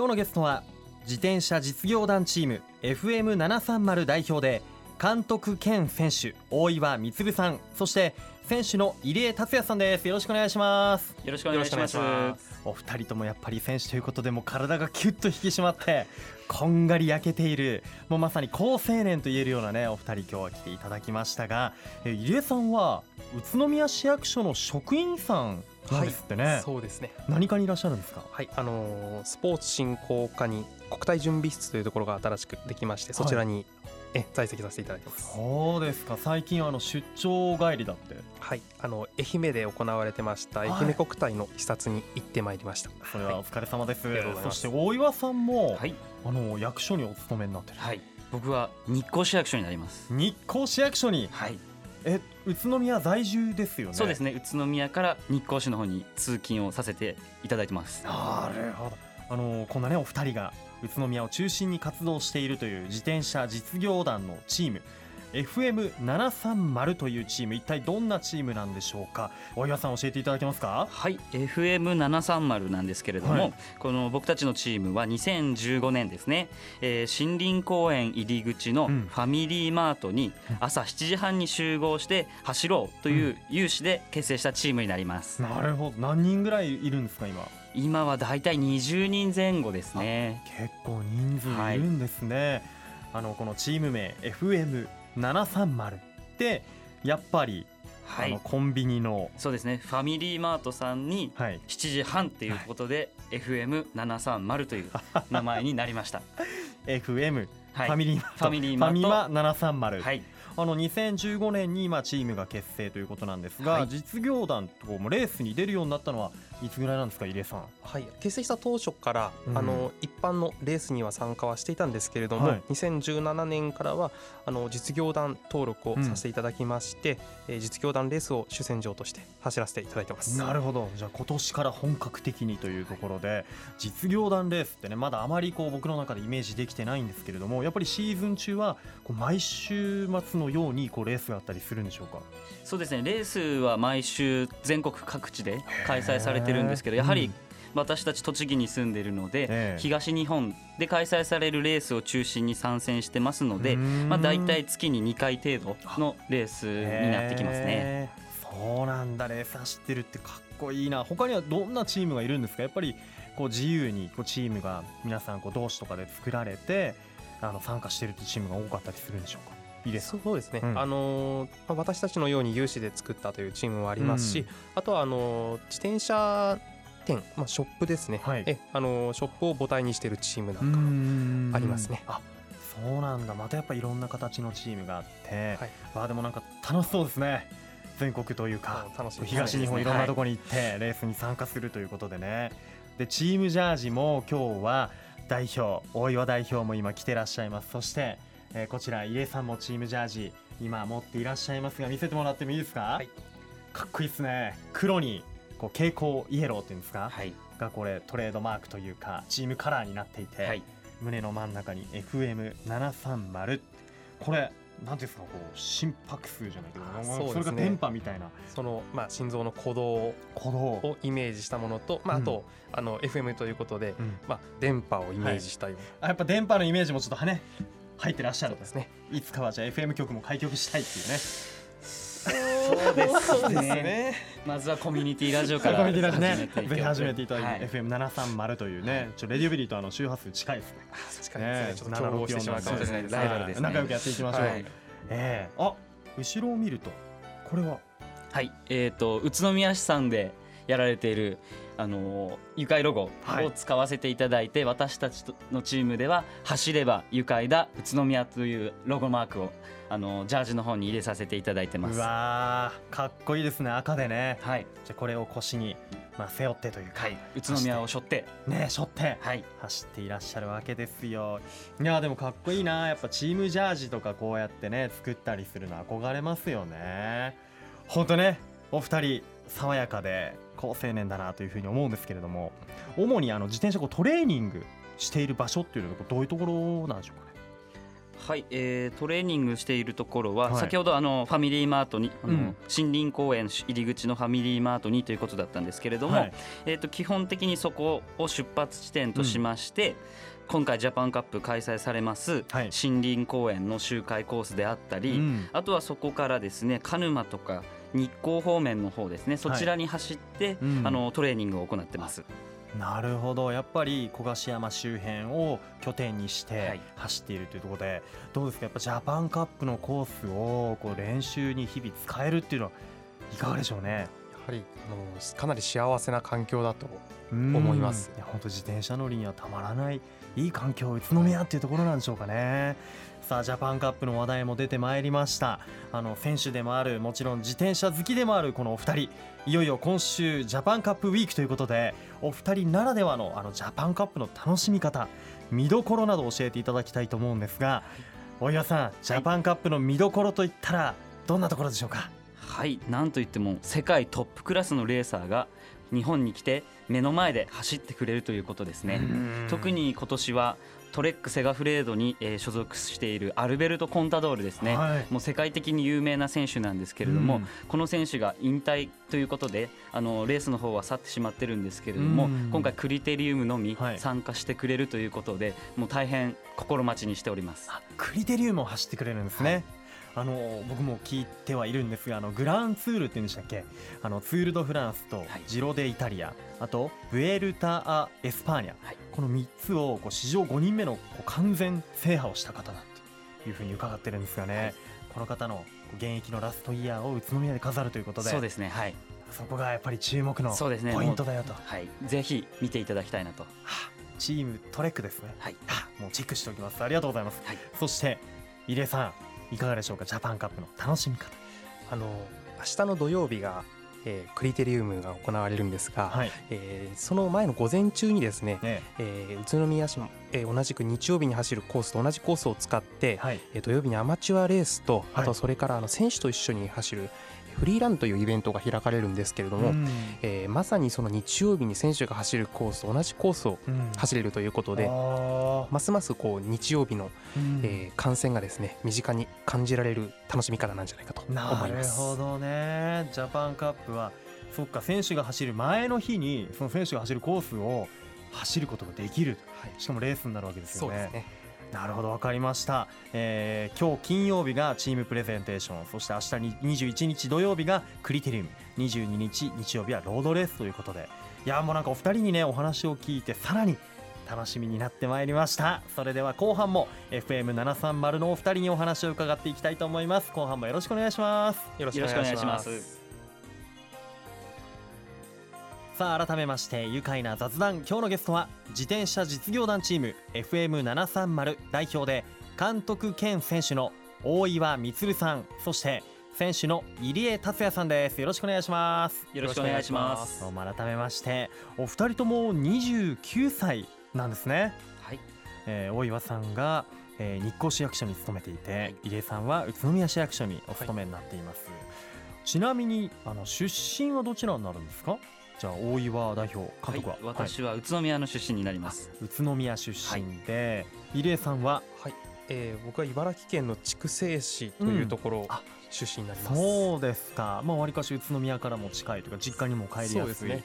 今日のゲストは自転車実業団チーム FM730 代表で監督兼選手大岩充さんそして選手の入江達也さんです。よろしくお願いします。よろしくお願いします。お二人ともやっぱり選手ということでも体がキュッと引き締まってこんがり焼けているもうまさに好青年と言えるようなねお二人今日は来ていただきましたがえ入江さんは宇都宮市役所の職員さんなんですってね、はい、そうですね。何かにいらっしゃるんですか？はいあのー、スポーツ振興課に国体準備室というところが新しくできましてそちらに、はい、え在籍させていただいてます。そうですか。最近あの出張帰りだって。はいあの愛媛で行われてました愛媛国体の視察に行ってまいりました、はい、それはお疲れ様です、はい、そして大岩さんも、はい、あの役所にお勤めになってる。はい。僕は日光市役所になります。日光市役所に？はいえ宇都宮在住ですよね？そうですね。宇都宮から日光市の方に通勤をさせていただいてます。なるほど。あのこんなねお二人が宇都宮を中心に活動しているという自転車実業団のチーム FM730 というチーム一体どんなチームなんでしょうか？大岩さん教えていただけますか？はい FM730 なんですけれども、はい、この僕たちのチームは2015年ですね、えー、森林公園入り口のファミリーマートに朝7時半に集合して走ろうという有志で結成したチームになります、うん、なるほど。何人ぐらいいるんですか今？今はだいたい20人前後ですね。結構人数いるんですね、はい、あのこのチーム名 FM730 ってやっぱりはい、あのコンビニのそうですね。ファミリーマートさんに7時半っていうことで、はい、FM730 という 名前になりました。FM、はい、ファミリーマート。ファミリーマート。730、はい、あの2015年に今チームが結成ということなんですが、はい、実業団ともレースに出るようになったのはいつぐらいなんですか入江さん？はい結成した当初から、うん、あの一般のレースには参加はしていたんですけれども、はい、2017年からはあの実業団登録をさせていただきまして、うん、えー、実業団レースを主戦場として走らせていただいてます。なるほど。じゃあ今年から本格的にというところで、実業団レースってねまだあまりこう僕の中でイメージできてないんですけれどもやっぱりシーズン中はこう毎週末のようにこうレースがあったりするんでしょうか？そうですね。レースは毎週全国各地で開催されてるんですけどやはり私たち栃木に住んでいるので、東日本で開催されるレースを中心に参戦してますので、まあ、大体月に2回程度のレースになってきますね。そうなんだレース走ってるってかっこいいな。他にはどんなチームがいるんですか？やっぱりこう自由にこうチームが皆さんこう同志とかで作られてあの参加してるってチームが多かったりするんでしょうか？いいです。そうですね、うん、あのまあ、私たちのように有志で作ったというチームもありますし、うん、あとはあの自転車店、まあ、ショップですね、はい、えあのショップを母体にしているチームなんかもありますね。あそうなんだ。またやっぱいろんな形のチームがあって、はい、あでもなんか楽しそうですね。全国というか、東日本いろんなところに行って、レースに参加するということでね。でチームジャージも今日は代表大岩代表も今来てらっしゃいます。そしてえー、こちら入江さんもチームジャージ今持っていらっしゃいますが見せてもらってもいいですか、はい、かっこいいですね。黒にこう蛍光イエローっていうんですか、はい、がこれトレードマークというかチームカラーになっていて、はい、胸の真ん中に FM730 これなんですか？こう心拍数じゃないけどそ,、ね、それが電波みたいな。その、まあ、心臓の鼓動鼓動。をイメージしたものと、まあ、あと、うん、あの FM ということで、うん、まあ、電波をイメージしたような、はい、あやっぱ電波のイメージもちょっとはね入ってらっしゃるんですねいつかはじゃあ FM 局も開局したいっていうねそうですね。まずはコミュニティラジオからコミュニティラジオね、ぜひ始めていただいて、FM 七三0というね、ちょレディオビリーとあの周波数近いですね。近いですね。ちょっとしてしまうかもしれないです。ライバルです。仲良くやっていきましょう。ええ、あ、後ろを見るとこれは？はい、えっと宇都宮市さんでやられているあの愉快ロゴを使わせていただいて、はい、私たちのチームでは「走れば愉快だ宇都宮」というロゴマークをあのジャージの方に入れさせていただいてます。うわかっこいいですね赤でね。はい。じゃこれを腰にまあ、背負ってというか、はい、宇都宮を背負って。ね背負って、はい、走っていらっしゃるわけですよ。いやでもかっこいいな。やっぱチームジャージとかこうやってね作ったりするの憧れますよね。本当ねお二人爽やかで好青年だなというふうに思うんですけれども主にあの自転車こうトレーニングしている場所っていうのはどういうところなんでしょうかね？はい、えー、トレーニングしているところは、はい、先ほどあのファミリーマートにあの、うん、森林公園入り口のファミリーマートにということだったんですけれども、はい、えー、と基本的にそこを出発地点としまして、うん、今回ジャパンカップ開催されます、はい、森林公園の周回コースであったり、うん、あとはそこからですね鹿沼とか日光方面の方ですね。そちらに走って、あのトレーニングを行ってます。なるほど。やっぱり小菓山周辺を拠点にして走っているというところで、はい、どうですか？やっぱジャパンカップのコースをこう練習に日々使えるっていうのはいかがでしょうね？やはりあのかなり幸せな環境だと思います。いや本当自転車乗りにはたまらないいい環境宇都宮っていうところなんでしょうかね。さあジャパンカップの話題も出てまいりました。あの選手でもあるもちろん自転車好きでもあるこのお二人。いよいよ今週ジャパンカップウィークということでお二人ならではのあのジャパンカップの楽しみ方見どころなど教えていただきたいと思うんですが大岩さんジャパンカップの見どころといったらどんなところでしょうか？はいなんといっても世界トップクラスのレーサーが日本に来て目の前で走ってくれるということですね。特に今年はトレックセガフレードに、えー、所属しているアルベルト・コンタドールですね、はい、もう世界的に有名な選手なんですけれども、うん、この選手が引退ということであのレースの方は去ってしまってるんですけれども、うん、今回クリテリウムのみ参加してくれるということで、はい、もう大変心待ちにしております。クリテリウムを走ってくれるんですね、はいあの僕も聞いてはいるんですがあのグランツールっていうんでしたっけ？あのツール・ド・フランスとジロ・デ・イタリア、はい、あとブエルタ・ア・エスパーニャ、はい、この3つをこう史上5人目のこう完全制覇をした方だというふうに伺ってるんですがね、はい、この方の現役のラストイヤーを宇都宮で飾るということでそうですねはい。そこがやっぱり注目のポイントだよと、ね、はい、ぜひ見ていただきたいなと、はあ、チームトレックですね。はい、はあ、もうチェックしておきます。ありがとうございます、はい、そして入江さんいかがでしょうか？ジャパンカップの楽しみ方。あの明日の土曜日がえー、クリテリウムが行われるんですが、はい、えー、その前の午前中にですね、ね。えー、宇都宮市も、えー、同じく日曜日に走るコースと同じコースを使って、はい、えー、土曜日にアマチュアレースと、あとそれからあの選手と一緒に走る、フリーランというイベントが開かれるんですけれども、うん、えー、まさにその日曜日に選手が走るコースと同じコースを走れるということで、うん、ますますこう日曜日の、うん、えー、観戦がですね身近に感じられる楽しみ方なんじゃないかと思います。なるほどね。ジャパンカップはそっか選手が走る前の日にその選手が走るコースを走ることができる、はい、しかもレースになるわけですよね。なるほど分かりました、えー、今日金曜日がチームプレゼンテーション。そして明日に21日土曜日がクリテリウム。22日日曜日はロードレースということで。いやもうなんかお二人にねお話を聞いてさらに楽しみになってまいりました。それでは後半も FM730 のお二人にお話を伺っていきたいと思います。後半もよろしくお願いします。よろしくお願いします。さあ改めまして愉快な雑談。今日のゲストは自転車実業団チーム FM730 代表で監督兼選手の大岩充さん。そして選手の入江達也さんです。よろしくお願いします。よろしくお願いします。どうも改めましてお二人とも29歳なんですね。はい、えー、大岩さんが、えー、日光市役所に勤めていて、はい、入江さんは宇都宮市役所にお勤めになっています、はい、ちなみにあの出身はどちらになるんですか？じゃあ大岩代表監督は、はい、私は宇都宮の出身になります、宇都宮出身で、入江さんは？はい、えー、僕は茨城県の筑西市というところ、出身になります。そうですか。まあわりかし宇都宮からも近いというか実家にも帰りやすい。ね。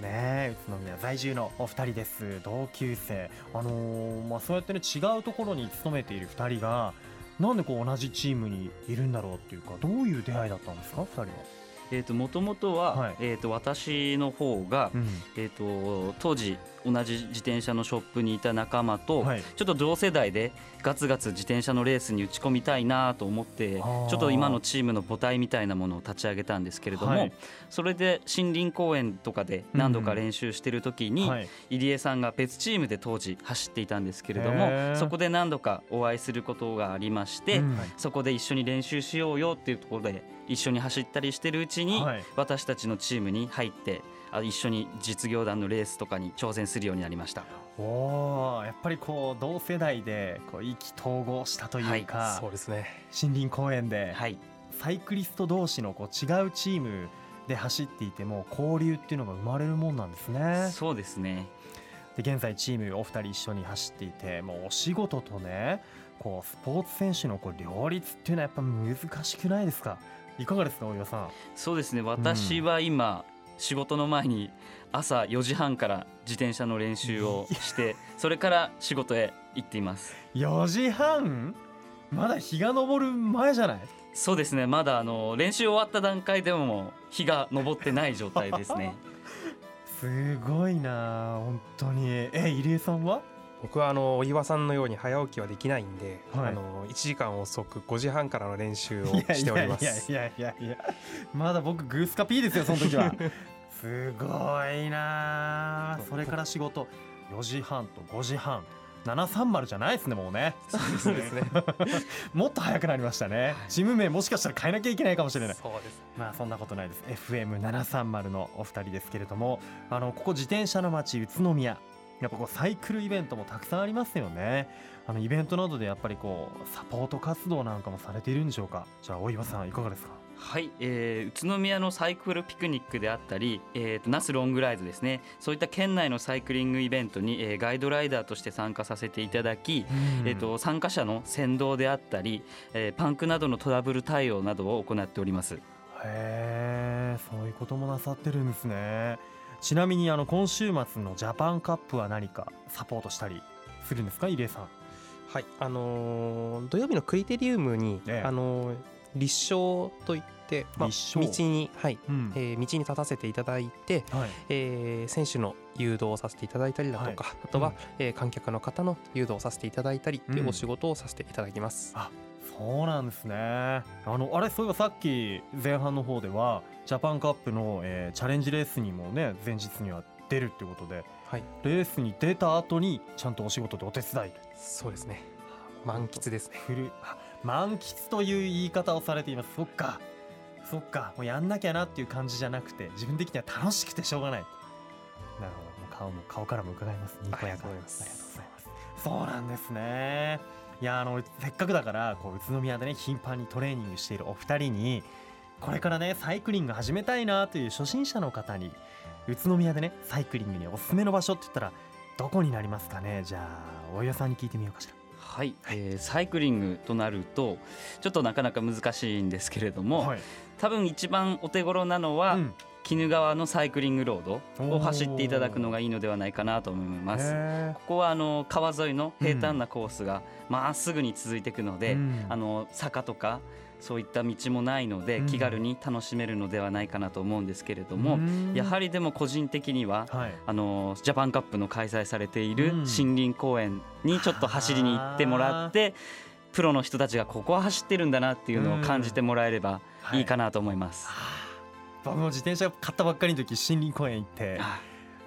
ね宇都宮在住のお二人です。同級生。あのー、まあそうやってね違うところに勤めている二人がなんでこう同じチームにいるんだろうっていうかどういう出会いだったんですか二人は？えーと、もともとは、はい、えーと、私の方が、うん、えーと、当時同じ自転車のショップにいた仲間と、はい、ちょっと同世代でガツガツ自転車のレースに打ち込みたいなと思ってちょっと今のチームの母体みたいなものを立ち上げたんですけれども、はい、それで森林公園とかで何度か練習してる時に、入江さんが別チームで当時走っていたんですけれどもそこで何度かお会いすることがありまして、うん、そこで一緒に練習しようよっていうところで一緒に走ったりしてるうちに、私たちのチームに入って一緒に実業団のレースとかに挑戦するようになりました。おやっぱりこう同世代でこう意気投合したというか、はい、そうですね。森林公園で、はい、サイクリスト同士のこう違うチームで走っていても交流っていうのが生まれるもんなんですね。そうですね。で現在チームお二人一緒に走っていてもうお仕事とねこうスポーツ選手のこう両立っていうのはやっぱ難しくないですか？いかがですか大岩さん？そうですね。私は今、うん、仕事の前に朝4時半から自転車の練習をして それから仕事へ行っています。4時半？まだ日が昇る前じゃない？そうですね。まだあの練習終わった段階でも日が昇ってない状態ですね。すごいな本当に。え入江さんは？僕はあのお岩さんのように早起きはできないんで、はい、あの1時間遅く5時半からの練習をしております。いやいやいや。いやまだ僕グースカピーですよその時は。すごいなそれから仕事。4時半と5時半。730じゃないですねもうね。そうですね。もっと早くなりましたね。チーム名もしかしたら変えなきゃいけないかもしれない。そうです。まあそんなことないです。FM730 のお二人ですけれどもあのここ自転車の街宇都宮やっぱこうサイクルイベントもたくさんありますよね。あのイベントなどでやっぱりこうサポート活動なんかもされているんでしょうか。じゃあ大岩さんいかがですか？はい、えー、宇都宮のサイクルピクニックであったり、えーと、那須ロングライズですね。そういった県内のサイクリングイベントに、えー、ガイドライダーとして参加させていただき、えーと、参加者の先導であったり、えー、パンクなどのトラブル対応などを行っております。へえそういうこともなさってるんですねちなみにあの今週末のジャパンカップは何かサポートしたりするんですか入江さん？はいあのー、土曜日のクリテリウムに、ええ、あのー立証といって、まあ、道に、はいうん、えー、道に立たせていただいて、はい、えー、選手の誘導をさせていただいたりだとか、はい、あとは、うん、えー、観客の方の誘導をさせていただいたりというお仕事をさせていただきます。うん、あそうなんですね。あのあれそういえばさっき前半の方ではジャパンカップの、えー、チャレンジレースにもね前日には出るっていうことで、はい、レースに出た後にちゃんとお仕事でお手伝いそうですね。満喫ですね。フル満喫という言い方をされています。そっか。そっか。もうやんなきゃなっていう感じじゃなくて自分的には楽しくてしょうがない。なるほど。もう顔も顔からも伺います。にこやか。ありがとうございます。そうなんですねいやあのせっかくだからこう宇都宮でね頻繁にトレーニングしているお二人にこれからねサイクリング始めたいなという初心者の方に宇都宮でねサイクリングにおすすめの場所って言ったらどこになりますかね？じゃあ大岩さんに聞いてみようかしら。はい、えー、サイクリングとなるとちょっとなかなか難しいんですけれども、はい、多分一番お手頃なのは、うん、鬼怒川のサイクリングロードを走っていただくのがいいのではないかなと思います。ここはあの川沿いの平坦なコースがまっすぐに続いていくので、うん、あの坂とかそういった道もないので気軽に楽しめるのではないかなと思うんですけれども、やはりでも個人的には、あのジャパンカップの開催されている森林公園にちょっと走りに行ってもらって、プロの人たちがここは走ってるんだなっていうのを感じてもらえればい。い。かなと思います。僕も自転車買ったばっかりの時森林公園行って、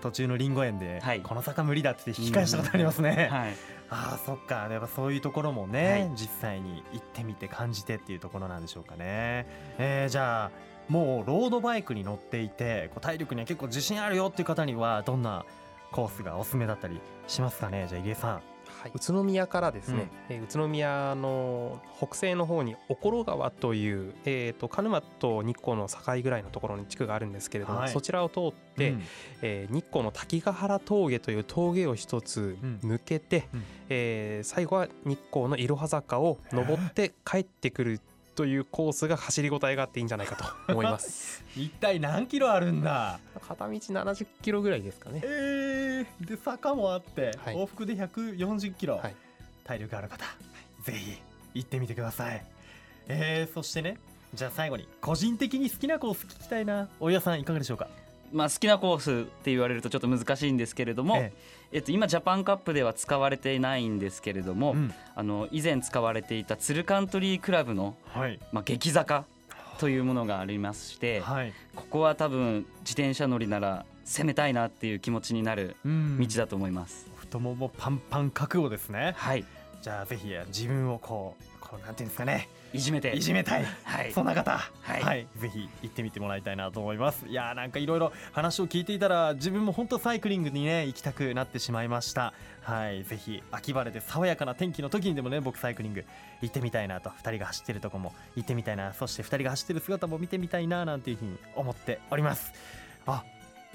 途中のりんご園で、この坂無理だって引き返したことありますね。はい。ああそっか。やっぱそういうところもね、はい、実際に行ってみて感じてっていうところなんでしょうかね。えー、じゃあもうロードバイクに乗っていてこう体力には結構自信あるよっていう方にはどんなコースがおすすめだったりしますかね？じゃあ入江さん。はい、宇都宮からですね、うん、えー、宇都宮の北西の方におころ川という、えーと、鹿沼と日光の境ぐらいのところに地区があるんですけれども、はい、そちらを通って、うん、えー、日光の滝ヶ原峠という峠を一つ抜けて、うん、えー、最後は日光のいろは坂を登って帰ってくるというコースが走りごたえがあっていいんじゃないかと思います。一体何キロあるんだ？片道70キロぐらいですかね。えー、で坂もあって、はい、往復で140キロ、はい、体力ある方、はい、ぜひ行ってみてください。えー、そしてねじゃあ最後に個人的に好きなコース聞きたいな。大家さんいかがでしょうか？まあ、好きなコースって言われるとちょっと難しいんですけれども、ええ。えっと、今ジャパンカップでは使われていないんですけれども、うん、あの以前使われていたツルカントリークラブの、はい、まあ、激坂というものがありまして、はい、ここは多分自転車乗りなら攻めたいなっていう気持ちになる道だと思います。太ももパンパン覚悟ですね。はい。じゃあぜひ自分をこうこうなんていうんですかね。いじめて。いじめたい、はい、そんな方、はい、はい、ぜひ行ってみてもらいたいなと思います。いやなんかいろいろ話を聞いていたら自分も本当サイクリングにね行きたくなってしまいました。はい。ぜひ秋晴れで爽やかな天気の時にでもね僕サイクリング行ってみたいなと。2人が走ってるとこも行ってみたいな。そして2人が走ってる姿も見てみたいななんていうふうに思っております。あ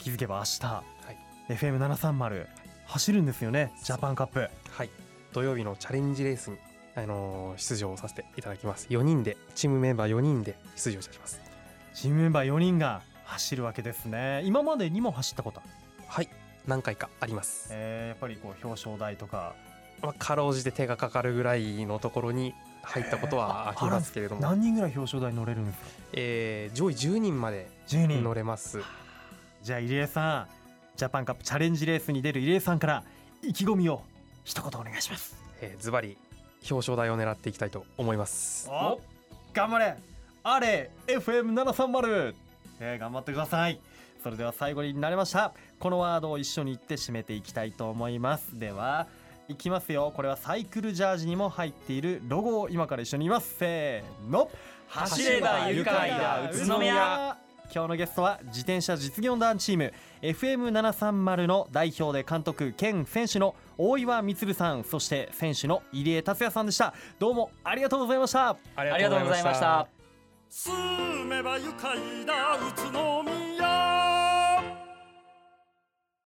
気づけば明日、はい、FM730 走るんですよねジャパンカップ。はい。土曜日のチャレンジレースにあの出場させていただきます。4人でチームメンバー4人で出場いたします。チームメンバー4人が走るわけですね。今までにも走ったことはい。何回かあります、えー、やっぱりこう表彰台とか。まあ、かろうじて手がかかるぐらいのところに入ったことはありますけれども。何人ぐらい表彰台乗れるんですか、えー、上位10人まで乗れますじゃあ入江さんジャパンカップチャレンジレースに出る入江さんから意気込みを一言お願いします。ズバリ表彰台を狙っていきたいと思います。頑張れ。あれ FM730、えー、頑張ってください。それでは最後になりました。このワードを一緒に言って締めていきたいと思います。ではいきますよ。これはサイクルジャージにも入っている。ロゴを今から一緒に言います。せーの。走れば愉快だ。宇都宮今日のゲストは自転車実業団チーム FM730 の代表で監督兼選手の大岩充さんそして選手の入江達也さんでした。どうもありがとうございました。ありがとうございました。住めば愉快だ宇都宮